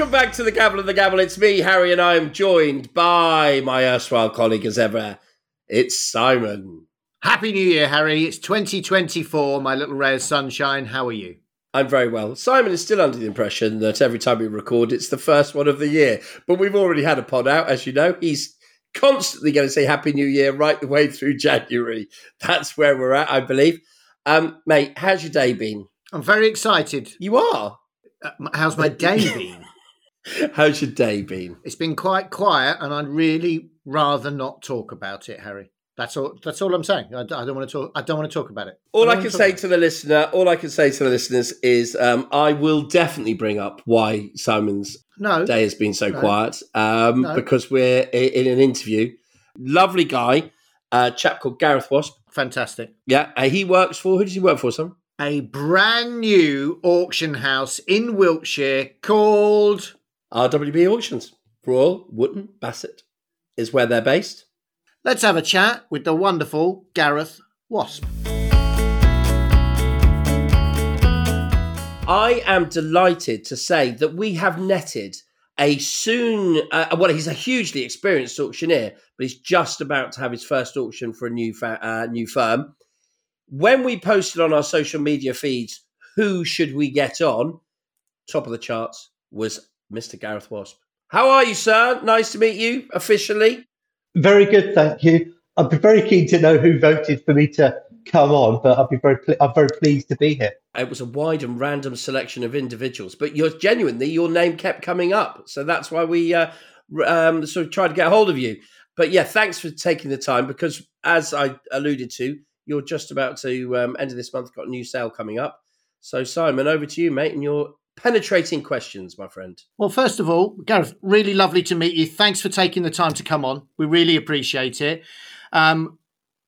Welcome back to the Gavel and the Gabble. It's me, Harry, and I am joined by my erstwhile colleague as ever. It's Simon. Happy New Year, Harry. It's 2024, my little ray of sunshine. How are you? I'm very well. Simon is still under the impression that every time we record, it's the first one of the year. But we've already had a pod out, as you know. He's constantly going to say Happy New Year right the way through January. That's where we're at, I believe. Um, mate, how's your day been? I'm very excited. You are? Uh, how's my day been? how's your day been? It's been quite quiet, and I'd really rather not talk about it, Harry. That's all. That's all I'm saying. I, I, don't want to talk. I don't want to talk about it. All I, I can say to the listener, all I can say to the listeners is, um, I will definitely bring up why Simon's no, day has been so no, quiet um, no. because we're in an interview. Lovely guy, a chap called Gareth Wasp. Fantastic. Yeah, uh, he works for. Who does he work for, Simon? A brand new auction house in Wiltshire called RWB Auctions. Royal Wootton Bassett is where they're based. Let's have a chat with the wonderful Gareth Wasp. I am delighted to say that we have netted a soon, uh, well, he's a hugely experienced auctioneer, but he's just about to have his first auction for a new fa- uh, new firm. When we posted on our social media feeds, who should we get on? Top of the charts was Mr. Gareth Wasp. How are you, sir? Nice to meet you officially. Very good, thank you. I'd be very keen to know who voted for me to come on, but I'd be very, I'm very pleased to be here. It was a wide and random selection of individuals, but you're genuinely your name kept coming up, so that's why we uh, um, sort of tried to get a hold of you. But yeah, thanks for taking the time because, as I alluded to, you're just about to um, end of this month got a new sale coming up. So Simon, over to you, mate, and your penetrating questions, my friend. Well, first of all, Gareth, really lovely to meet you. Thanks for taking the time to come on. We really appreciate it. Um,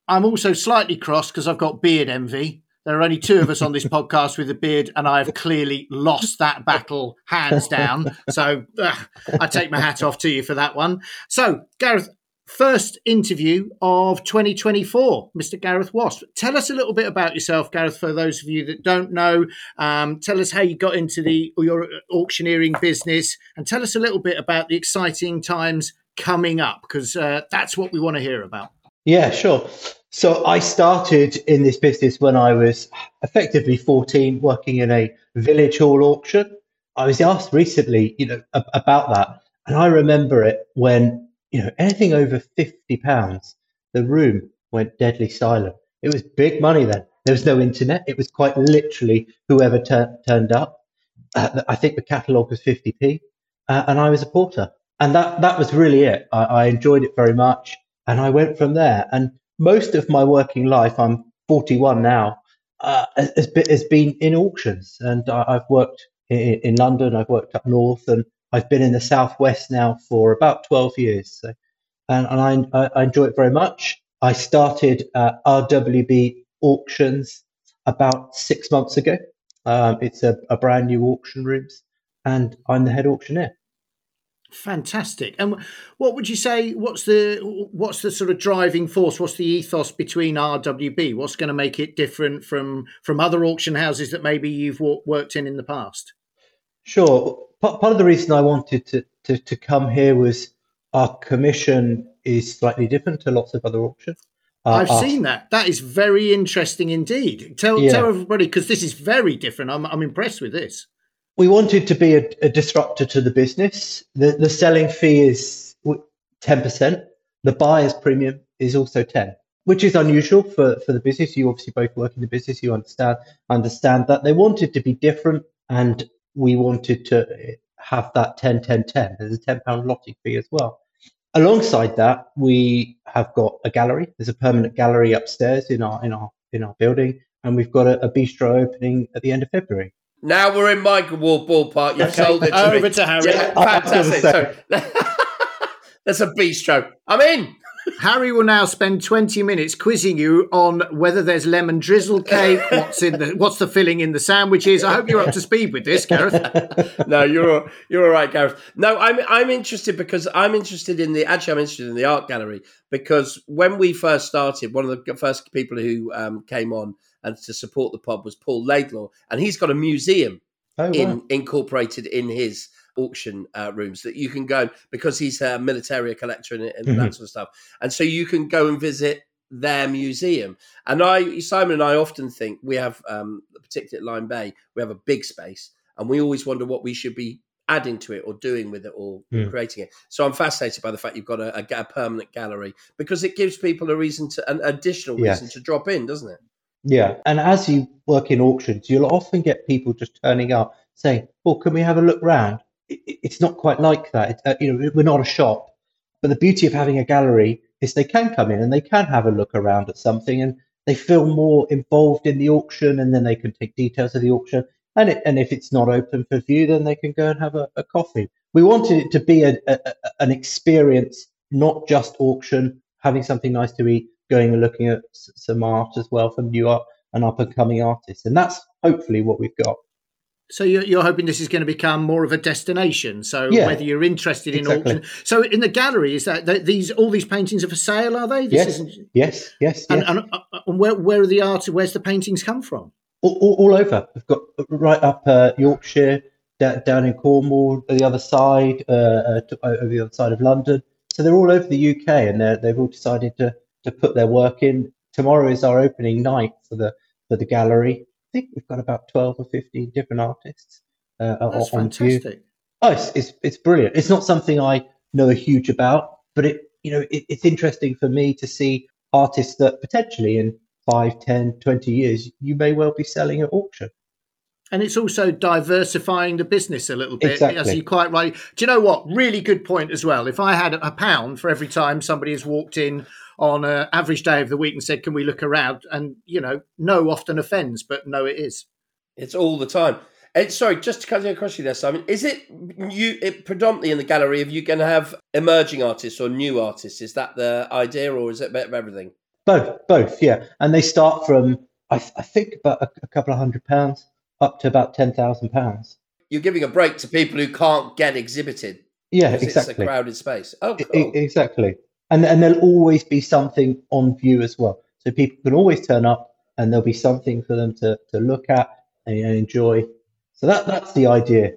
I'm also slightly cross because I've got beard envy. There are only two of us on this podcast with a beard, and I have clearly lost that battle hands down. So uh, I take my hat off to you for that one. So, Gareth, first interview of 2024, Mr. Gareth Wasp. Tell us a little bit about yourself, Gareth, for those of you that don't know. Um, tell us how you got into the your auctioneering business and tell us a little bit about the exciting times coming up because uh, that's what we want to hear about. Yeah, sure. So I started in this business when I was effectively 14, working in a village hall auction. I was asked recently, you know, about that, and I remember it when you know, anything over fifty pounds, the room went deadly silent. It was big money then. There was no internet. It was quite literally whoever tur- turned up. Uh, I think the catalogue was 50p, uh, and I was a porter, and that that was really it. I, I enjoyed it very much, and I went from there. And most of my working life, I'm 41 now, uh, has, been, has been in auctions, and I, have worked in, in London. I've worked up north, and I've been in the southwest now for about 12 years, so, and, and I, I, enjoy it very much. I started uh, RWB auctions about six months ago. Um, it's a, a brand new auction rooms, and I'm the head auctioneer. Fantastic. And what would you say? What's the what's the sort of driving force? What's the ethos between RWB? What's going to make it different from from other auction houses that maybe you've worked in in the past? Sure part of the reason I wanted to, to, to come here was our commission is slightly different to lots of other auctions. Uh, I've our, seen that. That is very interesting indeed. Tell yeah. tell everybody because this is very different. I'm I'm impressed with this. We wanted to be a, a disruptor to the business. The the selling fee is ten percent. The buyer's premium is also ten, which is unusual for, for the business. You obviously both work in the business. You understand understand that they wanted to be different and we wanted to have that 10 10 10 there's a 10 pound lotting fee as well. Alongside that we have got a gallery. There's a permanent gallery upstairs in our in our in our building and we've got a, a bistro opening at the end of february. Now we're in my ballpark. You've okay. sold it to over me. to harry. Yeah, fantastic. so, that's a bistro. I'm in Harry will now spend 20 minutes quizzing you on whether there's lemon drizzle cake, what's in the what's the filling in the sandwiches. I hope you're up to speed with this, Gareth. no, you're you're all right, Gareth. No, I'm I'm interested because I'm interested in the actually I'm interested in the art gallery because when we first started, one of the first people who um, came on and to support the pub was Paul Laidlaw, and he's got a museum oh, wow. in incorporated in his auction uh, rooms that you can go because he's a military collector and, and Mhm. that sort of stuff. And so you can go and visit their museum. And I, Simon and I often think we have, um, particularly at Lyme Bay, we have a big space and we always wonder what we should be adding to it or doing with it or Mm. creating it. So I'm fascinated by the fact you've got a, a, a permanent gallery because it gives people a reason to, an additional reason to drop in, doesn't it? Yeah, and as you work in auctions, you'll often get people just turning up saying, "Well, can we have a look round?" It, it- it's not quite like that. It's, uh, you know, we're not a shop, but the beauty of having a gallery is they can come in and they can have a look around at something, and they feel more involved in the auction, and then they can take details of the auction. And it, and if it's not open for view, then they can go and have a, a coffee. We wanted it to be a, a- an experience, not just auction, having something nice to eat, going and looking at some art as well from new art and up and coming artists. And that's hopefully what we've got. So you're, you're hoping this is going to become more of a destination. So Yeah, whether you're interested in exactly. auction, so in the gallery, is that that these all these paintings are for sale? Are they? This Yes. isn't- Yes, yes, And, yes. and, uh, and where where are the art? Where's the paintings come from? all, all, all over. We've got right up uh, Yorkshire, da- down in Cornwall, the other side, uh, uh, to, over the other side of London. So they're all over the UK, and they're, they've all decided to, to put their work in. Tomorrow is our opening night for the for the gallery. I think we've got about twelve or fifteen different artists uh, That's on view. fantastic. Oh, it's, it's it's brilliant. It's not something I know a huge about, but it you know it, it's interesting for me to see artists that potentially in 5, 10, 20 years you may well be selling at auction. And it's also diversifying the business a little bit, as Exactly. you quite right. Do you know what? Really good point as well. If I had a pound for every time somebody has walked in on an average day of the week and said, "Can we look around?" and you know, no often offends, but no, it is. It's all the time. And sorry, just to cut across you there, Simon. Is it you it, predominantly in the gallery? Are you going to have emerging artists or new artists? Is that the idea, or is it a bit of everything? Both, both, yeah. And they start from I, th- I think about a, a couple of hundred pounds up to about ten thousand pounds. You're giving a break to people who can't get exhibited. Yeah, because It's a crowded space. Oh, cool. e- exactly. And and there'll always be something on view as well. So people can always turn up, and there'll be something for them to, to look at and, and enjoy. So that that's the idea.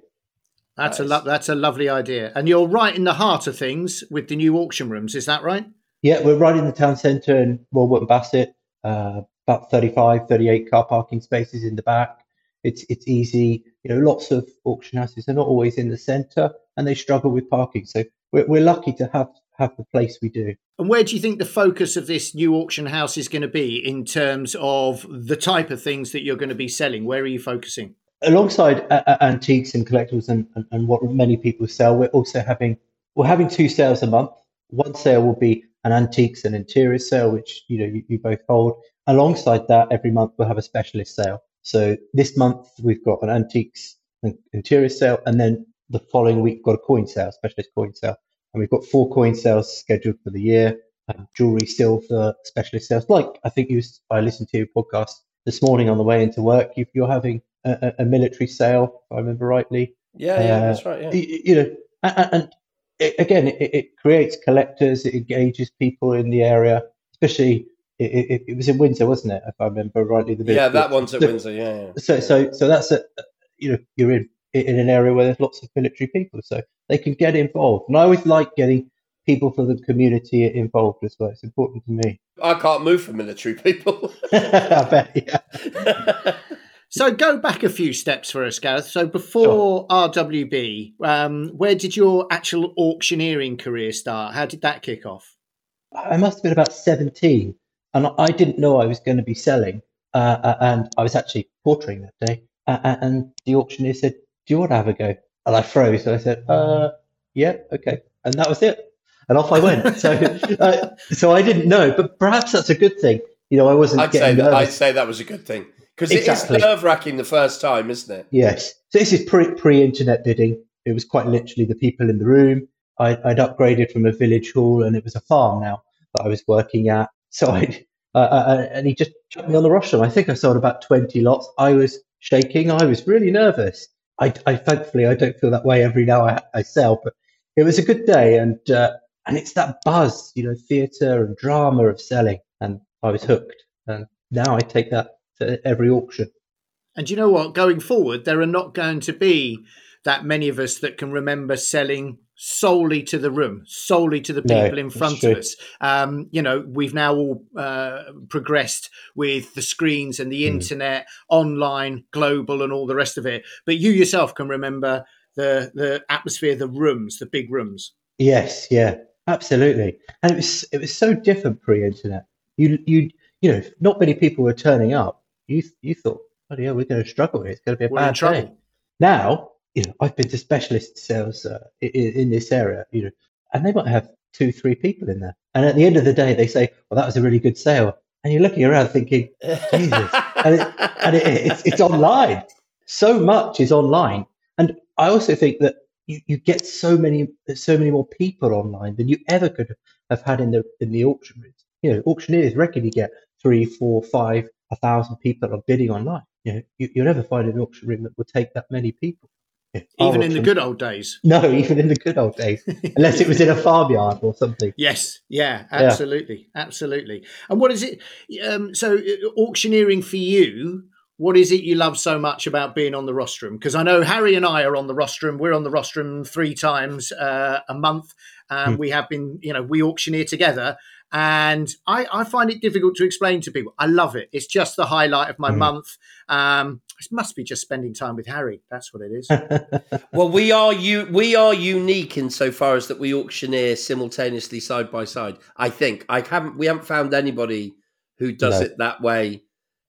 That's a lo- that's a lovely idea, and you're right in the heart of things with the new auction rooms. Is that right? Yeah, we're right in the town centre in Wootton Bassett. Uh, about 35, 38 car parking spaces in the back. It's it's easy. You know, lots of auction houses are not always in the centre, and they struggle with parking. So we're we're lucky to have have the place we do. And where do you think the focus of this new auction house is going to be in terms of the type of things that you're going to be selling? Where are you focusing? alongside uh, uh, antiques and collectibles and, and, and what many people sell, we're also having we're having two sales a month. One sale will be an antiques and interior sale, which you know you, you both hold. Alongside that, every month we'll have a specialist sale. So this month we've got an antiques and interior sale, and then the following week we've got a coin sale, specialist coin sale, and we've got four coin sales scheduled for the year. Um, jewelry, silver, specialist sales. Like I think you, I listened to your podcast this morning on the way into work. You, you're having a, a, military sale, if I remember rightly. yeah, yeah, uh, that's right. Yeah. Y- You know, and, and it, again, it, it creates collectors. It engages people in the area, especially. It, it, it was in Windsor, wasn't it? If I remember rightly, the Yeah, that one's at So- Windsor. Yeah, yeah. So, so, so that's a, you know, you're in in an area where there's lots of military people, so they can get involved. And I always like getting people from the community involved as well. It's important to me. I can't move for military people. I bet, yeah. So go back a few steps for us, Gareth. So before RWB, um, where did your actual auctioneering career start? How did that kick off? I must have been about 17, and I didn't know I was going to be selling. Uh, uh, and I was actually portraying that day. Uh, and the auctioneer said, Do you want to have a go? And I froze. And I said, uh, Yeah, okay. And that was it. And off I went. so, uh, so I didn't know, but perhaps that's a good thing. You know, I wasn't I'd say getting that. I'd say that was a good thing because Exactly. it is nerve wracking the first time, isn't it? Yes. So this is pre pre internet bidding. It was quite literally the people in the room. I, I'd upgraded from a village hall, and it was a farm now that I was working at. So I uh, uh, and he just chucked me on the rostrum. I think I sold about twenty lots. I was shaking. I was really nervous. I, I thankfully I don't feel that way every now I, I sell, but it was a good day, and uh, and it's that buzz, you know, theatre and drama of selling, and I was hooked. And now I take that to every auction. And you know what? Going forward, there are not going to be that many of us that can remember selling solely to the room, solely to the No, people in front of us. Um, you know, we've now all uh, progressed with the screens and the Mm. internet, online, global, and all the rest of it. But you yourself can remember the the atmosphere, the rooms, the big rooms. Yes, yeah, absolutely. And it was it was so different pre-internet. You you you know, not many people were turning up. You you thought, oh yeah, we're going to struggle. It's going to be a We're in bad trouble. day. Now, you know, I've been to specialist sales uh, in, in this area, you know, and they might have two, three people in there. And at the end of the day, they say, well, that was a really good sale. And you're looking around thinking, Jesus. And, it, and it, it's, it's online. So much is online. And I also think that you, you get so many so many more people online than you ever could have had in the in the auction rooms. You know, auctioneers reckon you get three, four, five, a thousand people are bidding online. You know, you, you'll never find an auction room that will take that many people. You know, our Even in the good old days. no, even in the good old days, unless it was in a farmyard or something. Yes, yeah, absolutely, absolutely. And what is it? Um, so, uh, auctioneering for you, what is it you love so much about being on the rostrum? Because I know Harry and I are on the rostrum. We're on the rostrum three times uh, a month. Um, Hmm. We have been, you know, we auctioneer together. And I, I find it difficult to explain to people. I love it. It's just the highlight of my Mhm. month. Um, it must be just spending time with Harry. That's what it is. well, we are you. We are unique insofar as that we auctioneer simultaneously side by side. I think I haven't. We haven't found anybody who does No. it that way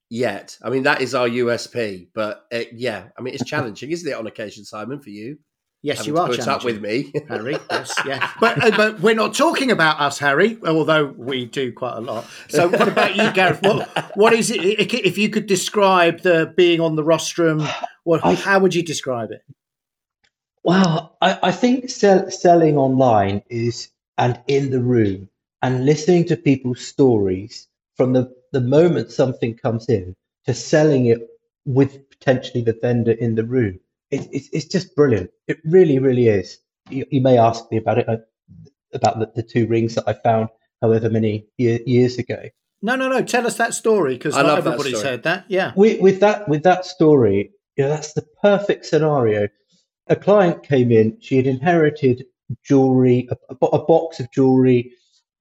yet. I mean, that is our USP. But uh, yeah, I mean, it's challenging, isn't it, on occasion, Simon, for you? Yes, you are. put up with me. Harry. Yes, yeah. But uh, but we're not talking about us, Harry. Although we do quite a lot. So what about you, Gareth? What what is it? If you could describe the being on the rostrum, what I- how would you describe it? Well, I, I think sell, selling online is and in the room and listening to people's stories from the, the moment something comes in to selling it with potentially the vendor in the room. It, it's it's just brilliant. It really, really is. You, you may ask me about it, uh, about the, the two rings that I found however many year, years ago. No, no, no. Tell us that story because I not love that everybody's story. heard that. Yeah. with, with that with that story, you know, that's the perfect scenario. A client came in; she had inherited jewelry, a, a a box of jewelry.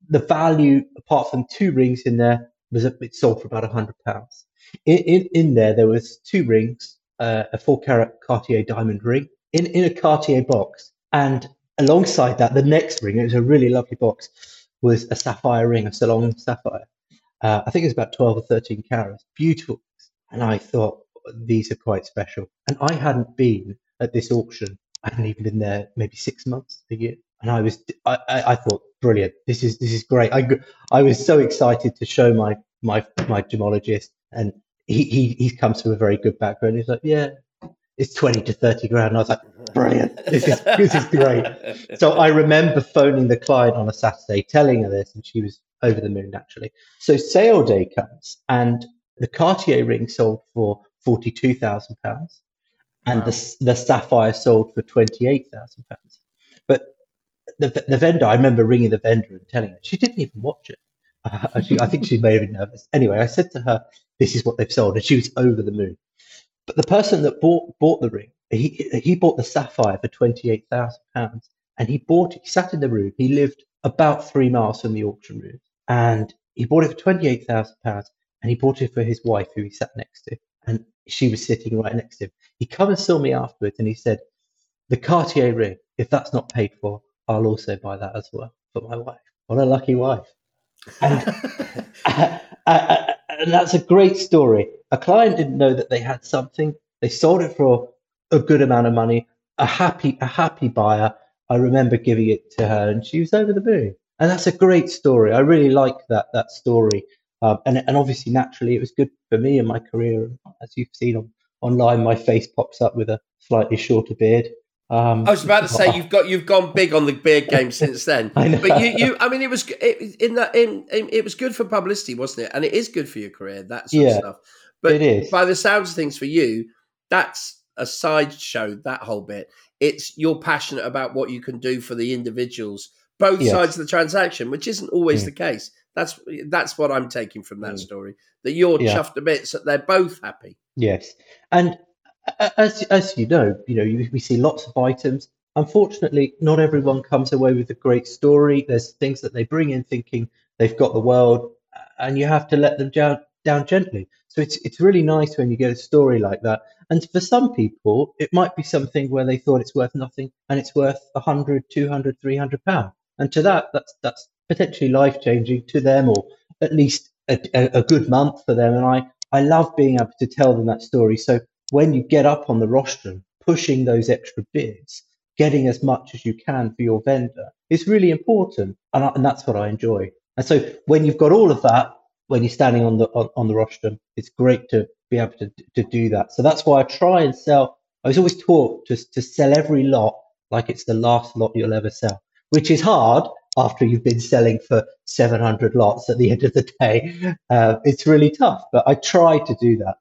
The value, apart from two rings in there, was a, it sold for about a hundred pounds. In, in in there, there was two rings, uh, a four carat Cartier diamond ring in in a Cartier box, and alongside that, the next ring. It was a really lovely box. Was a sapphire ring, a Ceylon sapphire. Uh, I think it was about 12 or 13 carats. Beautiful. And I thought, these are quite special. And I hadn't been at this auction. I hadn't even been there maybe six months, a year. And I was, I, I, I thought, brilliant. This is, this is great. I, I was so excited to show my, my, my gemologist. And he, he, he comes from a very good background. He's like, yeah, it's 20 to 30 grand. And I was like, brilliant. This is, this is great. So I remember phoning the client on a Saturday, telling her this, and she was over the moon naturally. So sale day comes, and the Cartier ring sold for forty-two thousand pounds, and Wow. the the sapphire sold for twenty-eight thousand pounds. But the the vendor, I remember ringing the vendor and telling her she didn't even watch it. Uh, she, I think she may have been nervous. Anyway, I said to her, "This is what they've sold," and she was over the moon. But the person that bought bought the ring, he he bought the sapphire for twenty-eight thousand pounds and he bought it. He sat in the room. He lived about three miles from the auction room, and he bought it for twenty eight thousand pounds. And he bought it for his wife, who he sat next to, and she was sitting right next to him. He come and saw me afterwards, and he said, "The Cartier ring. If that's not paid for, I'll also buy that as well for my wife. What a lucky wife!" And uh, uh, and that's a great story. A client didn't know that they had something. They sold it for a good amount of money. A happy, a happy buyer. I remember giving it to her, and she was over the moon. And that's a great story. I really like that that story. Um, and and obviously, naturally, it was good for me in my career. As you've seen on online, my face pops up with a slightly shorter beard. Um, I was about to say you've got you've gone big on the beard game since then. I know. But you, you, I mean, it was it, in that in, in it was good for publicity, wasn't it? And it is good for your career, that sort Yeah, of stuff. But it is. by the sounds of things, for you, that's a sideshow. That whole bit. It's you're passionate about what you can do for the individuals, both Yes. sides of the transaction, which isn't always Mm. the case. That's that's what I'm taking from that Mm. story. That you're Yeah. chuffed a bit, so they're both happy. Yes, and as as you know, you know, you, we see lots of items. Unfortunately, not everyone comes away with a great story. There's things that they bring in thinking they've got the world, and you have to let them down down gently. So it's it's really nice when you get a story like that. And for some people, it might be something where they thought it's worth nothing and it's worth 100, 200, 300 pounds. And to that, that's that's potentially life changing to them, or at least a, a, a good month for them. And I I love being able to tell them that story. So when you get up on the rostrum, pushing those extra bids, getting as much as you can for your vendor is really important. And, I, and that's what I enjoy. And so when you've got all of that, when you're standing on the on, on the rostrum, it's great to be able to, to do that. So that's why I try and sell. I was always taught to, to sell every lot like it's the last lot you'll ever sell, which is hard after you've been selling for 700 lots at the end of the day. Uh, it's really tough, but I try to do that.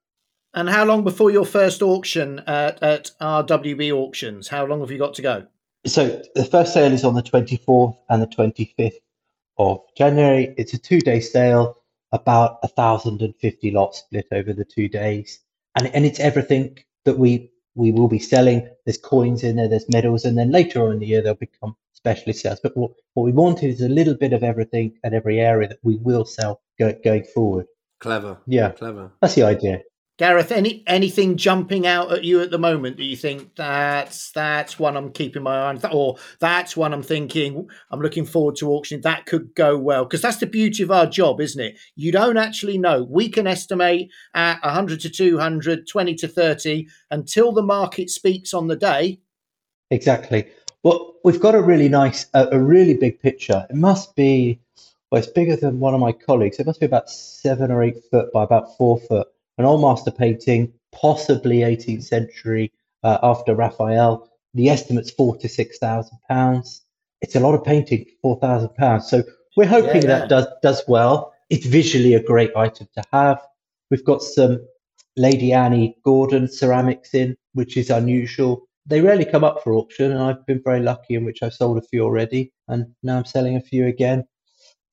And how long before your first auction at, at RWB auctions? How long have you got to go? So the first sale is on the 24th and the 25th of January. It's a two day sale, about 1,050 lots split over the two days. And, and it's everything that we, we will be selling. There's coins in there, there's medals, and then later on in the year, they'll become specialist sales. But what, what we wanted is a little bit of everything at every area that we will sell go, going forward. Clever. Yeah. Clever. That's the idea. Gareth, any anything jumping out at you at the moment that you think that's that's one I'm keeping my eye on, or that's one I'm thinking I'm looking forward to auctioning. That could go well because that's the beauty of our job, isn't it? You don't actually know. We can estimate at 100 to 200, 20 to 30 until the market speaks on the day. Exactly. Well, we've got a really nice, a, a really big picture. It must be, well, it's bigger than one of my colleagues. It must be about seven or eight foot by about four foot an old master painting, possibly 18th century uh, after Raphael. The estimate's four to six thousand pounds. It's a lot of painting, four thousand pounds. So we're hoping yeah, yeah. that does does well. It's visually a great item to have. We've got some Lady Anne Gordon ceramics in, which is unusual. They rarely come up for auction, and I've been very lucky in which I've sold a few already, and now I'm selling a few again.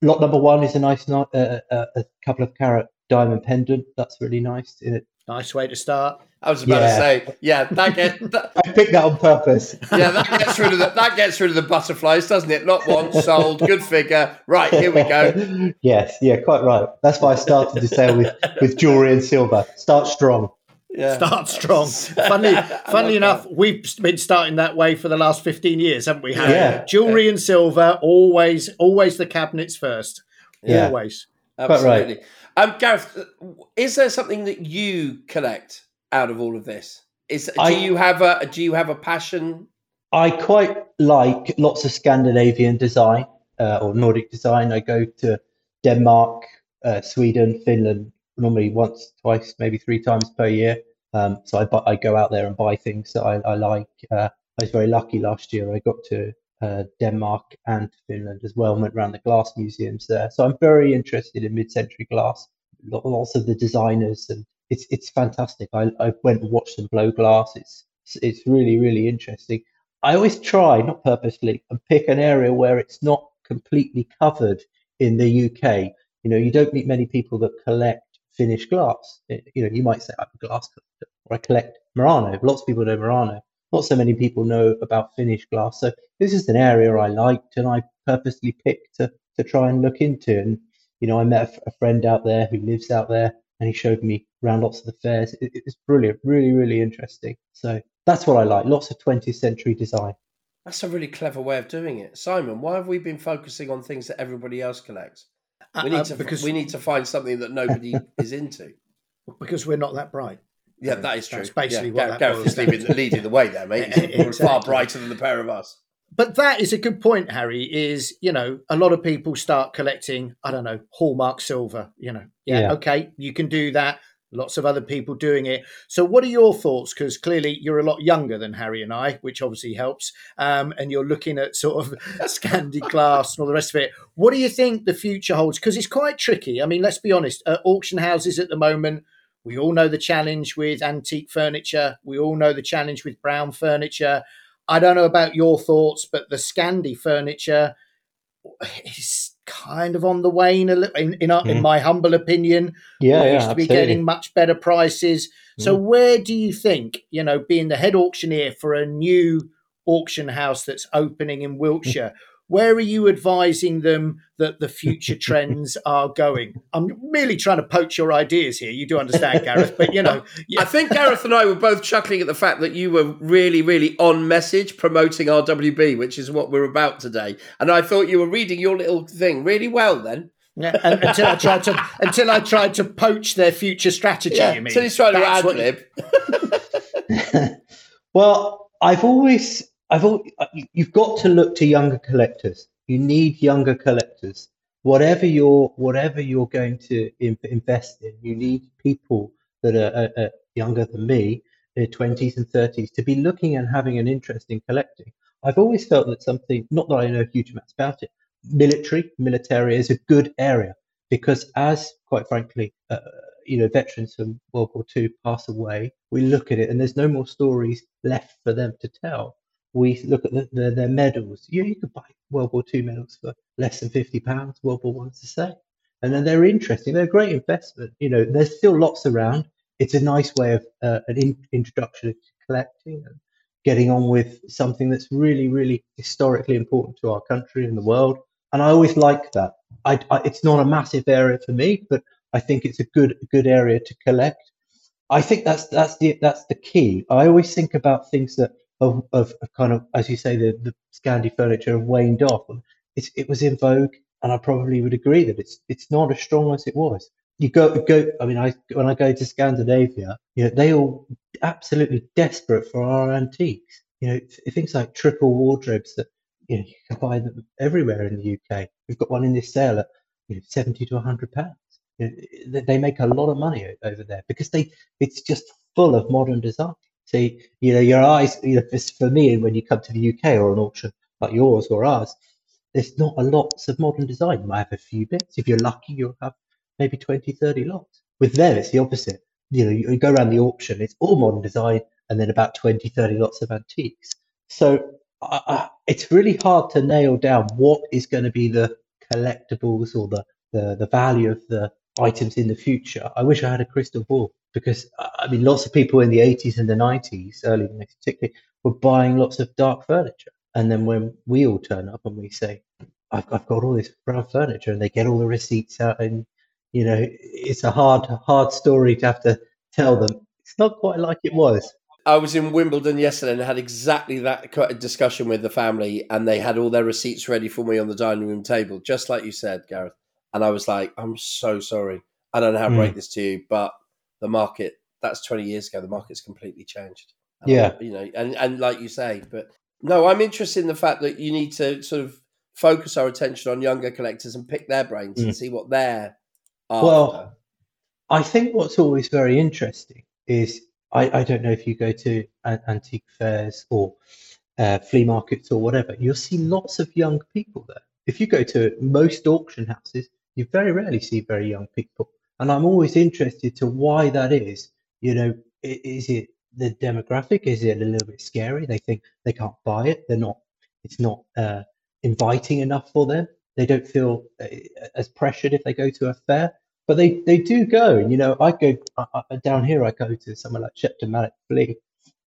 Lot number one is a nice, uh, uh, a couple of carat diamond pendant. That's really nice. It, Nice way to start. I was about yeah. to say, yeah, that get. That, I picked that on purpose. Yeah, that gets rid of the that gets rid of the butterflies, doesn't it? Not one sold, good figure. Right, here we go. yes, yeah, quite right. That's why I started to sale with with jewelry and silver. Start strong. Yeah. Start strong. Funnily, funnily enough, that. we've been starting that way for the last fifteen years, haven't we? Yeah. Jewelry and silver, always, always the cabinets first. Yeah. Always. Absolutely. Right. Um, Gareth, is there something that you collect out of all of this? Is do I, you have a do you have a passion? I quite like lots of Scandinavian design uh, or Nordic design. I go to Denmark, uh, Sweden, Finland normally once, twice, maybe three times per year. Um, so I, I go out there and buy things that I, I like. Uh, I was very lucky last year. I got to uh, Denmark and Finland as well, and went around the glass museums there. So I'm very interested in mid-century glass. Lots of the designers, and it's it's fantastic. I, I went and watched them blow glass. It's it's really really interesting. I always try, not purposely, and pick an area where it's not completely covered in the UK. You know, you don't meet many people that collect Finnish glass. It, you know, you might say I'm a glass collector, or I collect Murano. Lots of people know Murano not so many people know about Finnish glass. So this is an area I liked and I purposely picked to, to try and look into. And, you know, I met a, a friend out there who lives out there and he showed me around lots of the fairs. It, was brilliant, really, really interesting. So that's what I like. Lots of 20th century design. That's a really clever way of doing it. Simon, why have we been focusing on things that everybody else collects? We need uh, to because we need to find something that nobody is into. Because we're not that bright. Yeah, that is true. That's basically yeah, what Gareth is leading, leading, the way there, mate. He's exactly. far brighter than the pair of us. But that is a good point, Harry. Is you know a lot of people start collecting. I don't know hallmark silver. You know, yeah, yeah. okay, you can do that. Lots of other people doing it. So, what are your thoughts? Because clearly you're a lot younger than Harry and I, which obviously helps. Um, and you're looking at sort of Scandi glass and all the rest of it. What do you think the future holds? Because it's quite tricky. I mean, let's be honest. Uh, auction houses at the moment we all know the challenge with antique furniture. We all know the challenge with brown furniture. I don't know about your thoughts, but the Scandi furniture, is kind of on the wane a little, in, in, mm. in my humble opinion. Yeah, we yeah, used to be getting much better prices. So, mm. where do you think, you know, being the head auctioneer for a new auction house that's opening in Wiltshire, where are you advising them that the future trends are going? I'm merely trying to poach your ideas here. You do understand, Gareth, but you know. Yeah. I think Gareth and I were both chuckling at the fact that you were really, really on message promoting RWB, which is what we're about today. And I thought you were reading your little thing really well then. Yeah, until I tried to until I tried to poach their future strategy. Yeah, you mean? Until he's trying to ad lib. well, I've always I've all, uh, you've got to look to younger collectors. You need younger collectors. Whatever you're whatever you're going to invest in, you need people that are, are, are younger than me, their twenties and thirties, to be looking and having an interest in collecting. I've always felt that something, not that I know huge amounts about it, military, military is a good area because, as quite frankly, uh, you know, veterans from World War II pass away, we look at it and there's no more stories left for them to tell we look at the, the, their medals. You, you could buy World War II medals for less than fifty pounds. World War One's the same, and then they're interesting. They're a great investment. You know, there's still lots around. It's a nice way of uh, an in, introduction to collecting and getting on with something that's really, really historically important to our country and the world. And I always like that. I, I, it's not a massive area for me, but I think it's a good, good area to collect. I think that's that's the that's the key. I always think about things that of, of, of kind of, as you say, the, the Scandi furniture have waned off. It's, it was in vogue, and I probably would agree that it's it's not as strong as it was. You go go. I mean, I when I go to Scandinavia, you know, they all absolutely desperate for our antiques. You know, things like triple wardrobes that you know you can buy them everywhere in the UK. We've got one in this sale at you know, seventy to hundred pounds. Know, they make a lot of money over there because they it's just full of modern design. So, you know, your eyes, you know, for me, when you come to the UK or an auction like yours or ours, there's not a lots of modern design. You might have a few bits. If you're lucky, you'll have maybe 20, 30 lots. With them, it's the opposite. You know, you go around the auction, it's all modern design and then about 20, 30 lots of antiques. So it's really hard to nail down what is going to be the collectibles or the, the, the value of the items in the future. I wish I had a crystal ball because I mean, lots of people in the 80s and the 90s, early 90s particularly, were buying lots of dark furniture. And then when we all turn up and we say, I've, I've got all this brown furniture, and they get all the receipts out, and you know, it's a hard, hard story to have to tell them. It's not quite like it was. I was in Wimbledon yesterday and had exactly that discussion with the family, and they had all their receipts ready for me on the dining room table, just like you said, Gareth. And I was like, I'm so sorry. I don't know how to mm. break this to you, but the market that's 20 years ago the market's completely changed yeah you know and and like you say but no i'm interested in the fact that you need to sort of focus our attention on younger collectors and pick their brains mm. and see what they're after. well i think what's always very interesting is i, I don't know if you go to antique fairs or uh, flea markets or whatever you'll see lots of young people there if you go to most auction houses you very rarely see very young people and I'm always interested to why that is. You know, is it the demographic? Is it a little bit scary? They think they can't buy it. They're not. It's not uh, inviting enough for them. They don't feel uh, as pressured if they go to a fair, but they they do go. You know, I go uh, down here. I go to somewhere like Shepton Mallet Flea,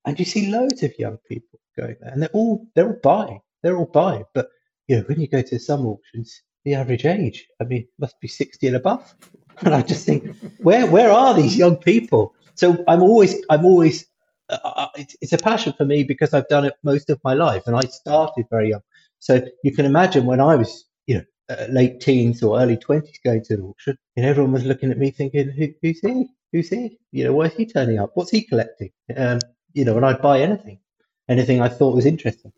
and you see loads of young people going there, and they're all they're all buying. They're all buying. But you know, when you go to some auctions, the average age, I mean, must be sixty and above. and I just think, where where are these young people? So I'm always I'm always uh, uh, it's, it's a passion for me because I've done it most of my life, and I started very young. So you can imagine when I was you know uh, late teens or early twenties going to the auction, and everyone was looking at me thinking, Who, who's he? Who's he? You know, where's he turning up? What's he collecting? Um, you know, and I'd buy anything, anything I thought was interesting.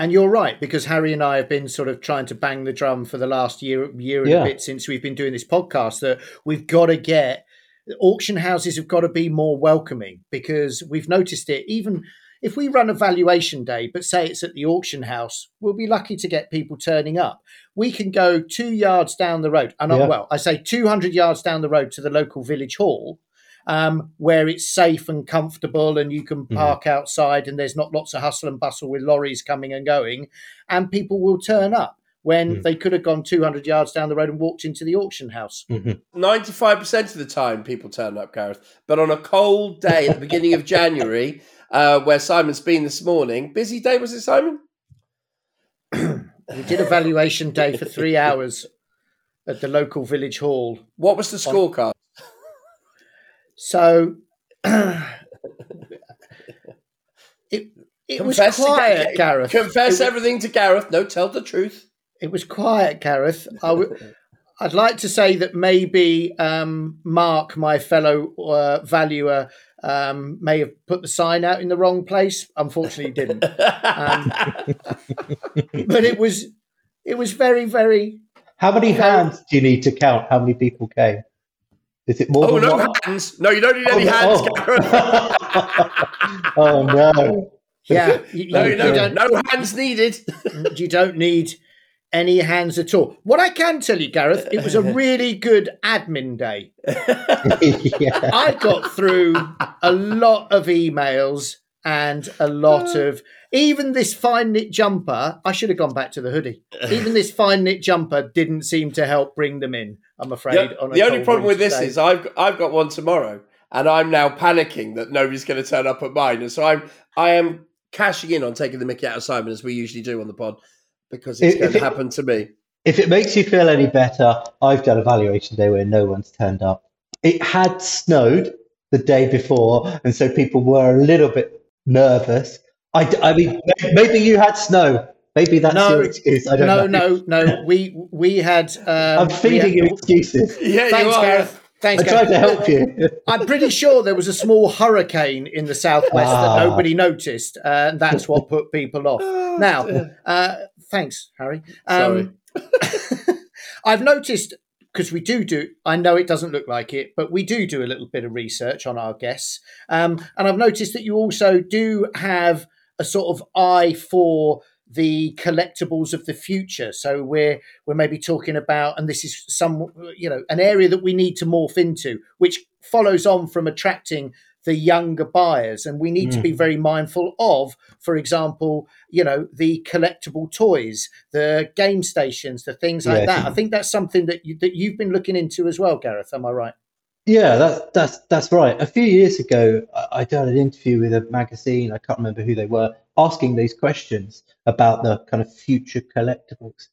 And you're right because Harry and I have been sort of trying to bang the drum for the last year, year and yeah. a bit since we've been doing this podcast that we've got to get auction houses have got to be more welcoming because we've noticed it even if we run a valuation day, but say it's at the auction house, we'll be lucky to get people turning up. We can go two yards down the road, and yeah. well, I say 200 yards down the road to the local village hall, um, where it's safe and comfortable and you can mm-hmm. park mm. outside and there's not lots of hustle and bustle with lorries coming and going, and people will turn up. when Hmm. they could have gone 200 yards down the road and walked into the auction house. Ninety-five percent of the time, people turn up, Gareth. But on a cold day at the beginning of January, uh, where Simon's been this morning, busy day was it, Simon? We did a valuation day for three hours at the local village hall. What was the scorecard? So it it was Confess to quiet, Ga- Gareth. Confess It, everything to Gareth. No, tell the truth. it was quiet, Gareth. I w- I'd like to say that maybe um, Mark, my fellow uh, valuer, um, may have put the sign out in the wrong place. Unfortunately, he didn't. Um, but it was it was very very How many Okay. hands do you need to count how many people came? Is it more oh, than no one? hands. No, you don't need Oh, any hands, oh. Gareth. oh no. yeah. You, No, you no, don't no hands needed. you don't need any hands at all. What I can tell you, Gareth, it was a really good admin day. yeah. I got through a lot of emails and a lot uh. of even this fine knit jumper. I should have gone back to the hoodie. Even this fine knit jumper didn't seem to help bring them in. I'm afraid. The, on a the only problem with this day. is I've I've got one tomorrow, and I'm now panicking that nobody's going to turn up at mine, and so I'm I am cashing in on taking the Mickey out of Simon as we usually do on the pod because it's If- going if to it- happen to me. If it makes you feel any better, I've done a valuation day where no one's turned up. It had snowed the day before, and so people were a little bit nervous. I, d- I mean, maybe you had snow. Maybe that's No, your excuse. I don't no, know. no, no. We we had. Um, I'm feeding had- you excuses. Yeah, Thanks, you are. Gareth. Thanks, I tried Gareth. to help you. I'm pretty sure there was a small hurricane in the southwest Ah. that nobody noticed, uh, and that's what put people off. Oh, Now, uh, thanks, Harry. Um, I've noticed because we do do. I know it doesn't look like it, but we do do a little bit of research on our guests, um, and I've noticed that you also do have a sort of eye for the collectibles of the future. So we're we're maybe talking about, and this is some you know an area that we need to morph into, which follows on from attracting the younger buyers, and we need to Mm. be very mindful of, for example, you know the collectible toys, the game stations, the things like Yes. that. I think that's something that you, that you've been looking into as well, Gareth. Am I right? Yeah, that's that's that's right. A few years ago, I, I done an interview with a magazine. I can't remember who they were, asking these questions about the kind of future collectibles.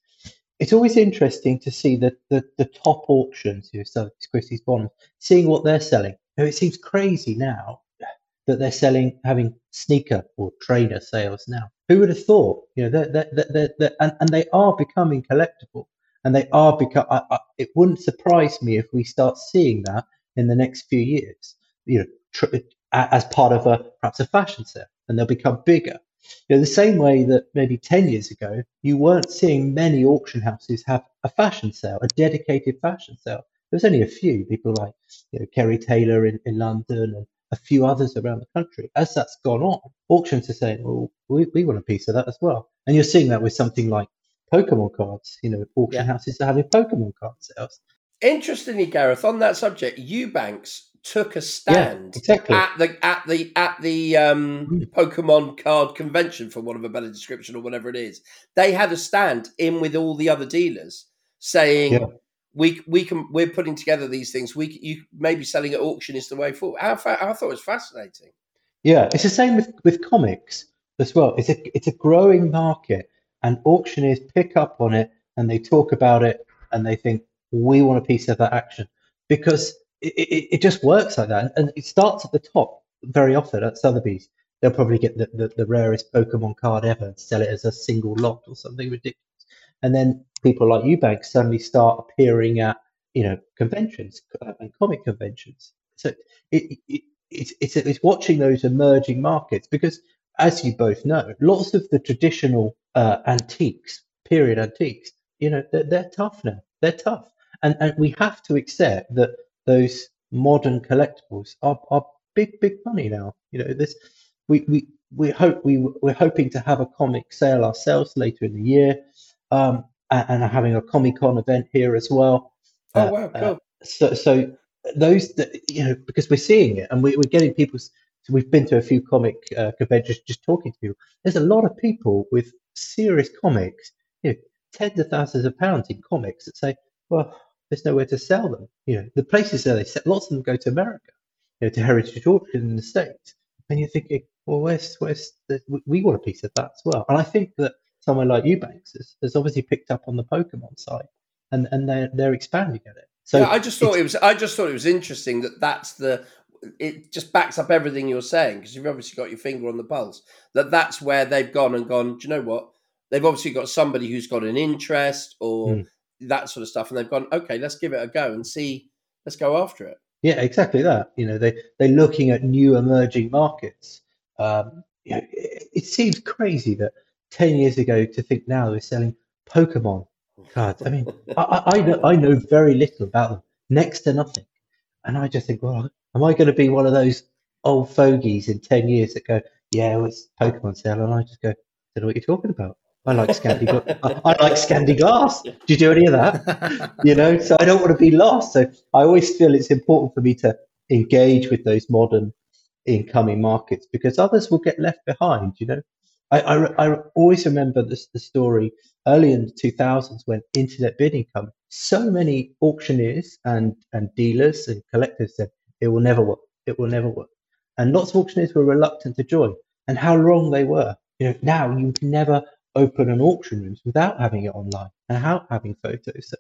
It's always interesting to see the the, the top auctions, know, so Christie's Bonhams, seeing what they're selling. Now, it seems crazy now that they're selling having sneaker or trainer sales now. Who would have thought? You know, they're, they're, they're, they're, and, and they are becoming collectible, and they are I, it wouldn't surprise me if we start seeing that in the next few years. You know, tr- as part of a perhaps a fashion sale, and they'll become bigger. You know, the same way that maybe ten years ago you weren't seeing many auction houses have a fashion sale, a dedicated fashion sale. There was only a few people like you know, Kerry Taylor in, in London and a few others around the country. As that's gone on, auctions are saying, well, we, we want a piece of that as well. And you're seeing that with something like Pokemon cards. You know, auction Yeah. houses are having Pokemon card sales. Interestingly, Gareth, on that subject, Ewbank's took a stand exactly. at the at the at the um, Mm. Pokemon card convention, for want of a better description, or whatever it is. They had a stand in with all the other dealers saying. Yeah. We, we can we're putting together these things. We you maybe selling at auction is the way forward. I, I thought it was fascinating. Yeah, it's the same with, with comics as well. It's a it's a growing market, and auctioneers pick up on it and they talk about it and they think we want a piece of that action because it, it, just works like that. And it starts at the top very often at Sotheby's. They'll probably get the, the, the rarest Pokemon card ever and sell it as a single lot or something ridiculous. And then people like Ewbank's suddenly start appearing at you know conventions and comic conventions. So it, it it's, it's it's watching those emerging markets because, as you both know, lots of the traditional uh, antiques, period antiques, you know, they're, they're tough now. They're tough, and and we have to accept that those modern collectibles are, are big big money now. You know, this we we we hope we we're hoping to have a comic sale ourselves later in the year, um, and, and are having a Comic Con event here as well. Oh Uh, wow, uh, cool. so so those that you know because we're seeing it and we, we're getting people so we've been to a few comic uh, conventions just talking to people there's a lot of people with serious comics you know tens of thousands of pounds in comics that say, well, there's nowhere to sell them. You know, the places where they sell, lots of them go to America, you know, to Heritage Auction in the States. And you're thinking, well, where's, where's, the, we want a piece of that as well. And I think that somewhere like Ewbank's has, has obviously picked up on the Pokemon side and, and they're, they're expanding at it. So yeah, I just thought it was, I just thought it was interesting that that's the, it just backs up everything you're saying because you've obviously got your finger on the pulse. That that's where they've gone and gone. Do you know what? They've obviously got somebody who's got an interest or mm. That sort of stuff, and they've gone, okay, let's give it a go and see. Let's go after it. Yeah, exactly that. You know, they they're looking at new emerging markets. Um, you know, it, it, seems crazy that ten years ago to think now they're selling Pokemon cards. I mean, I, I know I know very little about them, next to nothing, and I just think, well, am I going to be one of those old fogies in ten years that go, yeah, well, it's Pokemon sale, and I just go, I don't know what you're talking about. I like Scandi. I, I like Scandi glass. Do you do any of that? you know, so I don't want to be lost. So I always feel it's important for me to engage with those modern incoming markets because others will get left behind. You know, I I, I always remember this the story early in the 2000s when internet bidding came. So many auctioneers and and dealers and collectors said it will never work. It will never work, and lots of auctioneers were reluctant to join. And how wrong they were. You know, now you never open an auction rooms without having it online and without having photos. So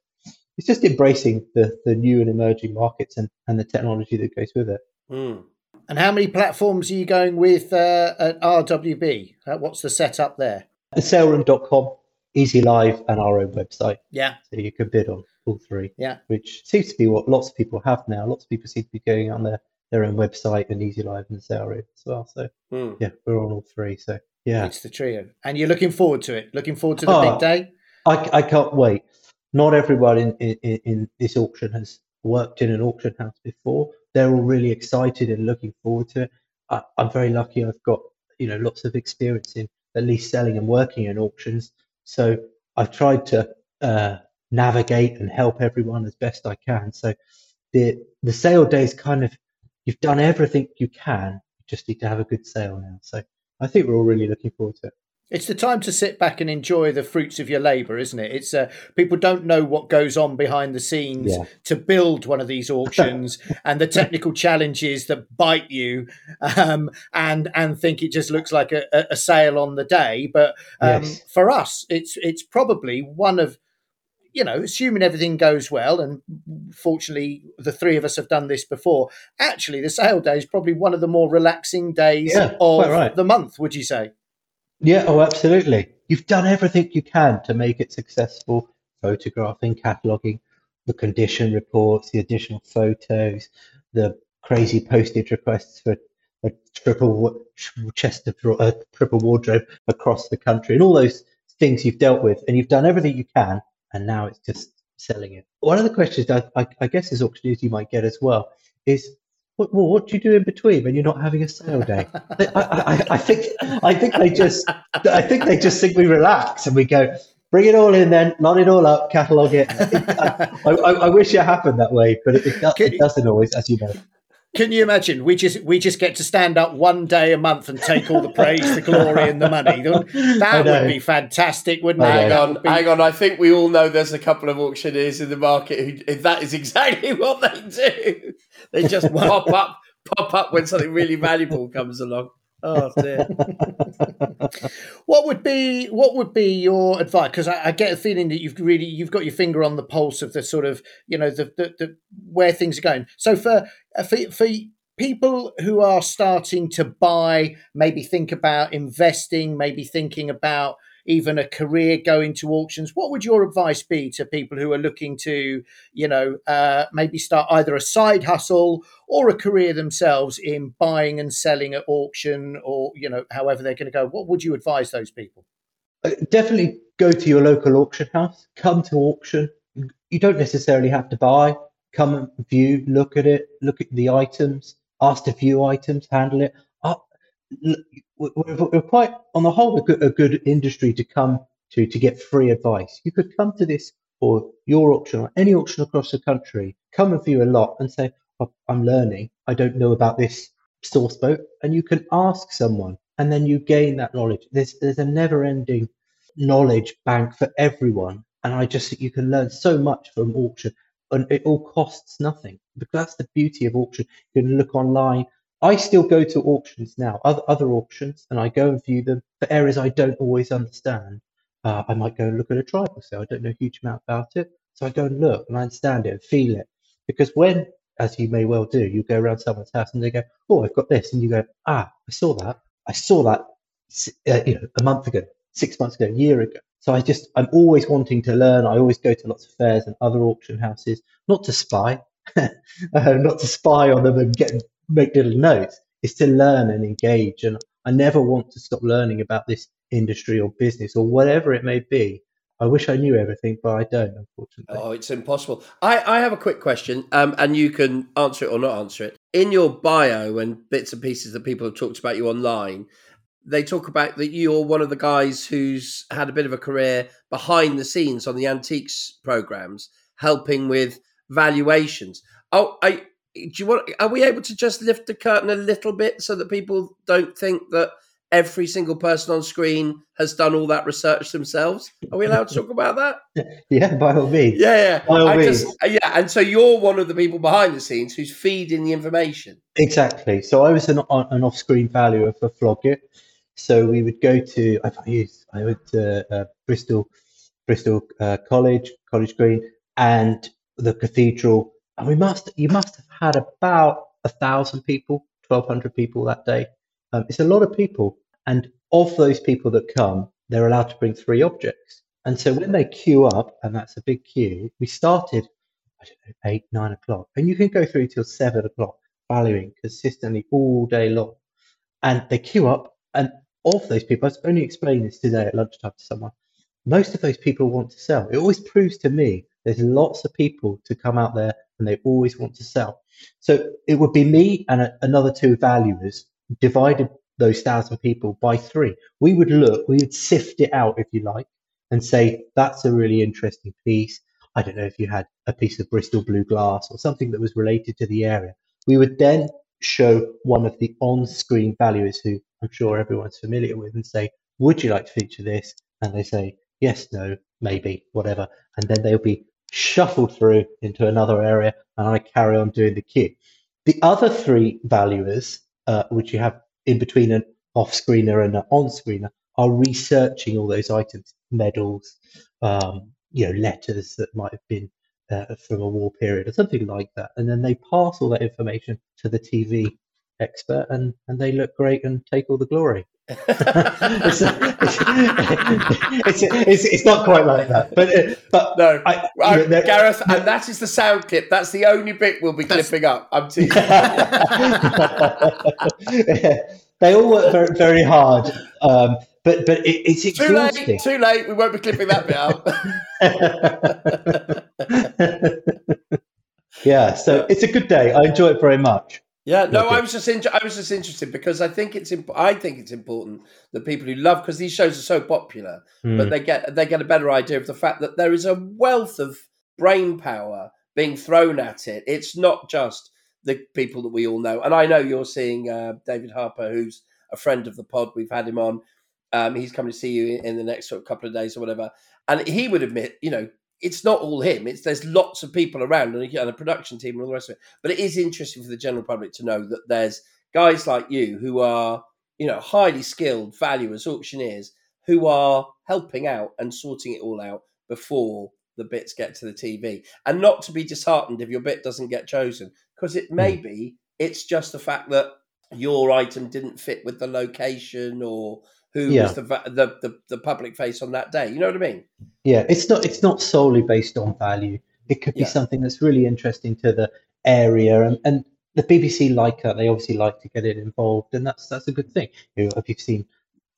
it's just embracing the, the new and emerging markets and, and the technology that goes with it. Mm. And how many platforms are you going with uh, at RWB? Uh, what's the setup there? Saleroom.com, Easy Live, and our own website. Yeah. So you can bid on all three. Yeah. Which seems to be what lots of people have now. Lots of people seem to be going on their, their own website and Easy Live and Saleroom as well. So mm. yeah, we're on all three. So yeah, it's the trio, and you're looking forward to it. Looking forward to the oh, big day. I, I can't wait. Not everyone in, in, in this auction has worked in an auction house before. They're all really excited and looking forward to it. I, I'm very lucky. I've got you know lots of experience in at least selling and working in auctions. So I've tried to uh, navigate and help everyone as best I can. So the the sale day is kind of you've done everything you can. You just need to have a good sale now. So I think we're all really looking forward to it. It's the time to sit back and enjoy the fruits of your labour, isn't it? It's uh, people don't know what goes on behind the scenes yeah. to build one of these auctions and the technical challenges that bite you, um, and and think it just looks like a, a sale on the day. But um, yes. for us, it's it's probably one of you know, assuming everything goes well, and fortunately the three of us have done this before, actually the sale day is probably one of the more relaxing days yeah, of right. the month, would you say? Yeah, oh, absolutely. You've done everything you can to make it successful photographing, cataloguing, the condition reports, the additional photos, the crazy postage requests for a triple chest of a triple wardrobe across the country, and all those things you've dealt with, and you've done everything you can and now it's just selling it. One of the questions that I, I guess auctioneers you might get as well is, what, well, what do you do in between when you're not having a sale day? I, I, I, think I think they just I think they just think we relax and we go, bring it all in, then line it all up, catalog it. I, I, wish it happened that way, but it, it, it doesn't always, as you know. Can you imagine? We just we just get to stand up one day a month and take all the praise, the glory, and the money. That would be fantastic, wouldn't it? Hang on, be... hang on. I think we all know there's a couple of auctioneers in the market who that is exactly what they do. They just pop up, pop up when something really valuable comes along. Oh dear. what would be what would be your advice? Because I, I, get a feeling that you've really you've got your finger on the pulse of the sort of you know the the, the where things are going. So for uh, for for people who are starting to buy, maybe think about investing, maybe thinking about even a career going to auctions. What would your advice be to people who are looking to, you know, uh, maybe start either a side hustle or a career themselves in buying and selling at auction or, you know, however they're going to go? What would you advise those people? Uh, definitely go to your local auction house, come to auction. You don't necessarily have to buy. Come and view, look at it, look at the items, ask to view items, handle it we're, quite, on the whole, a good, a good industry to come to to get free advice. You could come to this or your auction or any auction across the country, come and view a lot and say, oh, I'm learning. I don't know about this sauce boat. And you can ask someone and then you gain that knowledge. There's, there's a never ending knowledge bank for everyone And I just think you can learn so much from auction, and it all costs nothing. Because that's the beauty of auction. You can look online. I still go to auctions now, other other auctions, and I go and view them for areas I don't always understand. Uh, I might go and look at a tribal sale. I don't know a huge amount about it, so I go and look and I understand it and feel it. Because when, as you may well do, you go around someone's house and they go, "Oh, I've got this," and you go, "Ah, I saw that. I saw that, uh, you know, a month ago, six months ago, a year ago." So I just, I'm always wanting to learn. I always go to lots of fairs and other auction houses, not to spy, uh, not to spy on them and get make little notes. is to learn and engage. And I never want to stop learning about this industry or business or whatever it may be. I wish I knew everything, but I don't, unfortunately. Oh, it's impossible. I, I have a quick question, um, and you can answer it or not answer it. In your bio and bits and pieces that people have talked about you online, they talk about that you're one of the guys who's had a bit of a career behind the scenes on the antiques programs, helping with valuations. Oh, I do you want? Are we able to just lift the curtain a little bit so that people don't think that every single person on screen has done all that research themselves. Are we allowed to talk about that? yeah, by all means. Yeah, yeah. By all I means. just, yeah, and so you're one of the people behind the scenes who's feeding the information. Exactly. So I was an, an off-screen valuer for Flog It. So we would go to I used I went to uh, Bristol Bristol uh, College College Green and the cathedral, and we must you must have had about a thousand people, twelve hundred people that day. Um, it's a lot of people, and of those people that come, they're allowed to bring three objects. And so when they queue up, and that's a big queue, we started I don't know eight nine o'clock, and you can go through till seven o'clock valuing consistently all day long. And they queue up, and of those people, I was only explaining this today at lunchtime to someone. Most of those people want to sell. It always proves to me there's lots of people to come out there and they always want to sell. So it would be me and a, another two valuers divided those thousand people by three. We would look, we would sift it out, if you like, and say, that's a really interesting piece. I don't know if you had a piece of Bristol blue glass or something that was related to the area. We would then show one of the on screen valuers who I'm sure everyone's familiar with and say, would you like to feature this? And they say, yes, no, maybe, whatever. And then they'll be shuffled through into another area and I carry on doing the queue. The other three valuers, uh, which you have in between an off screener and an on screener, are researching all those items, medals, um, you know, letters that might have been uh, from a war period or something like that. And then they pass all that information to the TV expert and, and they look great and take all the glory. It's, it's, it's, it's, not quite like that, but uh, but no, I, I, you know, Gareth, and that is the sound clip. That's the only bit we'll be clipping up. I'm teasing. they all work very very hard, um, but but it, it's exhausting. Too late. Too late. We won't be clipping that bit out. yeah, so it's a good day. I enjoy it very much. Yeah, no, I was just in, I was just interested because I think it's imp- I think it's important that people who love because these shows are so popular, mm. but hmm. they get they get a better idea of the fact that there is a wealth of brain power being thrown at it. It's not just the people that we all know, and I know you're seeing uh, David Harper, who's a friend of the pod. We've had him on. Um, he's coming to see you in the next sort of couple of days or whatever, and he would admit, you know, it's not all him. It's there's lots of people around and a, and a production team and all the rest of it. But it is interesting for the general public to know that there's guys like you who are, you know, highly skilled valuers, auctioneers, who are helping out and sorting it all out before the bits get to the TV. And not to be disheartened if your bit doesn't get chosen, because it may mm. be it's just the fact that your item didn't fit with the location or who yeah. was the, the, the the public face on that day. You know what I mean? Yeah, it's not it's not solely based on value. It could be yeah. something that's really interesting to the area, and, and the BBC like that. They obviously like to get it involved, and that's that's a good thing. You know, if you've seen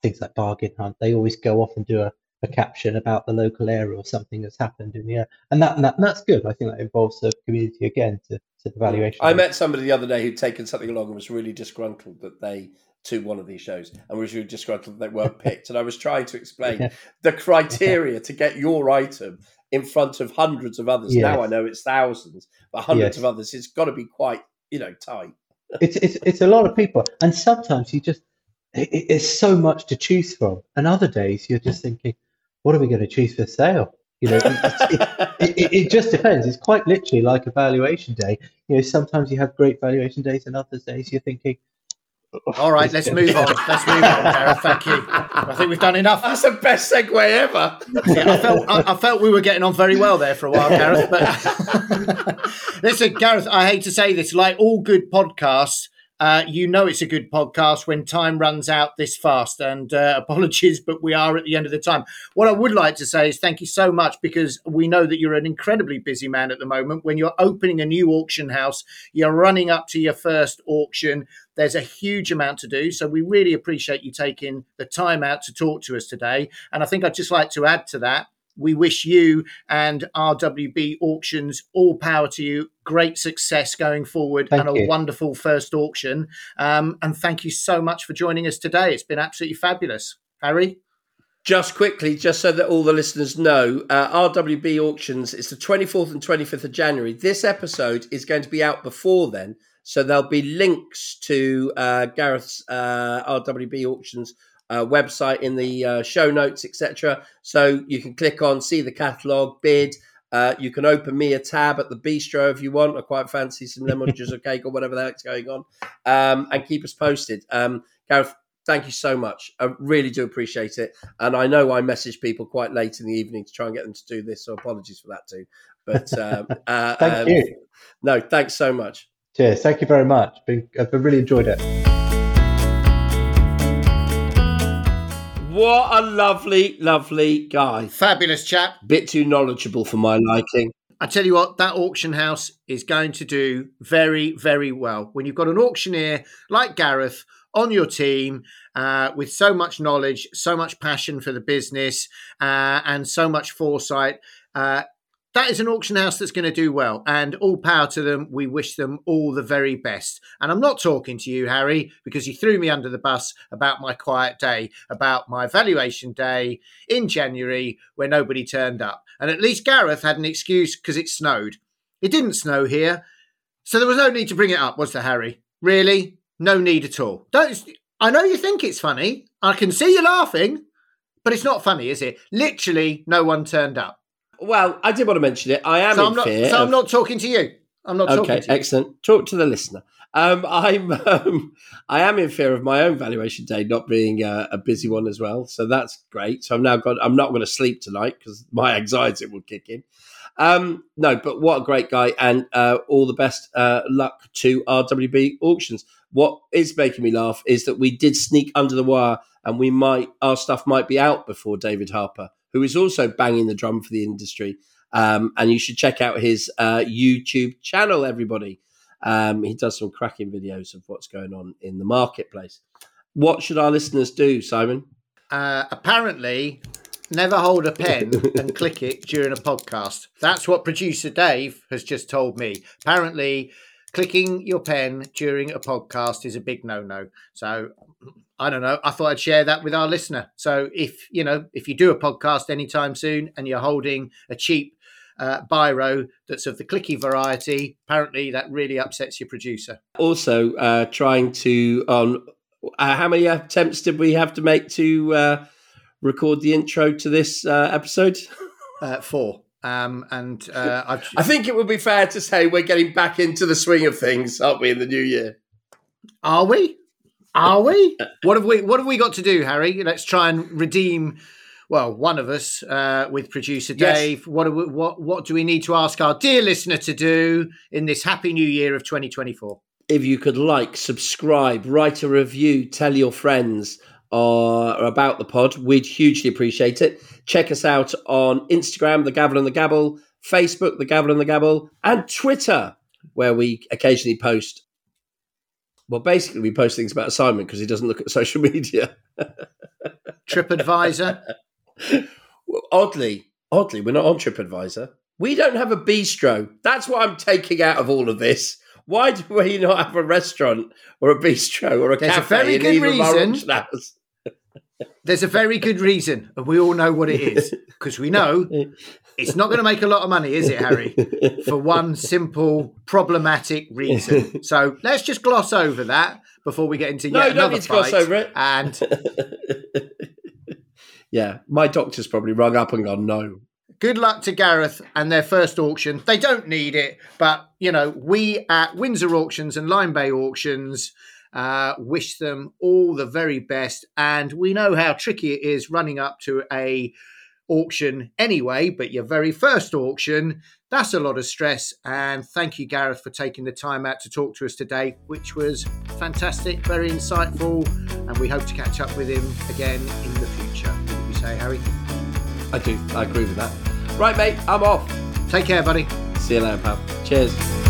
things like Bargain Hunt, they always go off and do a, a caption about the local area or something that's happened in the area, and that, and that and that's good. I think that involves the community again to to the valuation. I met somebody the other day who'd taken something along and was really disgruntled that they to one of these shows and really disgruntled that they weren't picked. And I was trying to explain yeah. the criteria to get your item in front of hundreds of others. Yes. Now I know it's thousands, but hundreds yes. of others. It's got to be quite, you know, tight. it's, it's it's a lot of people, and sometimes you just it, it's so much to choose from, and other days you're just thinking, what are we going to choose for sale? You know, it, it, it, it, just depends. It's quite literally like a valuation day. You know, sometimes you have great valuation days, and other days you're thinking, all right, let's move on. Let's move on, Gareth. Thank you. I think we've done enough. That's the best segue ever. Yeah, I felt I, I, felt we were getting on very well there for a while, Gareth. But listen, Gareth, I hate to say this, like all good podcasts, uh, you know it's a good podcast when time runs out this fast. And uh, apologies, but we are at the end of the time. What I would like to say is thank you so much because we know that you're an incredibly busy man at the moment. When you're opening a new auction house, you're running up to your first auction. There's a huge amount to do. So we really appreciate you taking the time out to talk to us today. And I think I'd just like to add to that we wish you and RWB Auctions all power to you. Great success going forward thank and a wonderful first auction. Um, and thank you so much for joining us today. It's been absolutely fabulous. Harry? Just quickly, just so that all the listeners know, uh, RWB Auctions, it's the 24th and 25th of January. This episode is going to be out before then. So there'll be links to uh, Gareth's uh, RWB Auctions uh, website in the uh, show notes, etc. So you can click on, see the catalogue, bid. Uh, you can open me a tab at the bistro if you want. I quite fancy some lemon juice or cake or whatever the heck's going on, um, and keep us posted. Um, Gareth, thank you so much. I really do appreciate it. And I know I message people quite late in the evening to try and get them to do this, so apologies for that too. But um, uh, thank um, you. No, thanks so much. Cheers. Thank you very much. Been, I've really enjoyed it. What a lovely, lovely guy. Fabulous chap. Bit too knowledgeable for my liking. I tell you what, that auction house is going to do very, very well. When you've got an auctioneer like Gareth on your team uh, with so much knowledge, so much passion for the business, uh, and so much foresight, uh, that is an auction house that's going to do well. And all power to them. We wish them all the very best. And I'm not talking to you, Harry, because you threw me under the bus about my quiet day, about my valuation day in January where nobody turned up. And at least Gareth had an excuse because it snowed. It didn't snow here. So there was no need to bring it up, was there, Harry? Really? No need at all. Don't I know you think it's funny. I can see you laughing, but it's not funny, is it? Literally no one turned up. Well, I did want to mention it. I am so I'm not. So of... I'm not talking to you. I'm not talking okay, to you. excellent. Talk to the listener. Um, I'm um, I am in fear of my own valuation day not being uh, a busy one as well. So that's great. So I'm now got. I'm not going to sleep tonight because my anxiety will kick in. Um, no, but what a great guy, and uh, all the best uh, luck to RWB auctions. What is making me laugh is that we did sneak under the wire, and we might our stuff might be out before David Harper who is also banging the drum for the industry. Um, and you should check out his uh, YouTube channel, everybody. Um, he does some cracking videos of what's going on in the marketplace. What should our listeners do, Simon? Uh, apparently, never hold a pen and click it during a podcast. That's what producer Dave has just told me. Apparently, clicking your pen during a podcast is a big no no. So I don't know. I thought I'd share that with our listener. So if you know if you do a podcast anytime soon and you're holding a cheap uh, biro that's of the clicky variety, apparently that really upsets your producer. Also, uh, trying to on uh, how many attempts did we have to make to uh, record the intro to this uh, episode? Uh, four. Um, and uh, I think it would be fair to say we're getting back into the swing of things, aren't we, in the new year? Are we? Are we? what have we? What have we got to do, Harry? Let's try and redeem. Well, one of us uh, with producer Dave. Yes. What, we, what what do we need to ask our dear listener to do in this happy new year of 2024? If you could like, subscribe, write a review, tell your friends uh, about the pod, we'd hugely appreciate it. Check us out on Instagram, The Gavel and the Gabble, Facebook, The Gavel and the Gabble, and Twitter, where we occasionally post. Well, basically, we post things about Simon because he doesn't look at social media. TripAdvisor. well, oddly, oddly, we're not on TripAdvisor. We don't have a bistro. That's what I'm taking out of all of this. Why do we not have a restaurant or a bistro or a There's cafe a very good reason. There's a very good reason, and we all know what it is because we know it's not going to make a lot of money, is it, Harry? For one simple problematic reason. So let's just gloss over that before we get into no, yet don't another need gloss fight. over it. And yeah, my doctor's probably rung up and gone no. good luck to Gareth and their first auction. They don't need it, but you know, we at Windsor Auctions and Lyme Bay Auctions uh, wish them all the very best. And we know how tricky it is running up to a auction anyway, but your very first auction, that's a lot of stress. And thank you, Gareth, for taking the time out to talk to us today, which was fantastic, very insightful. And we hope to catch up with him again in the future. What you say, Harry? I do. I agree with that. Right, mate, I'm off. Take care, buddy. See you later, pal. Cheers.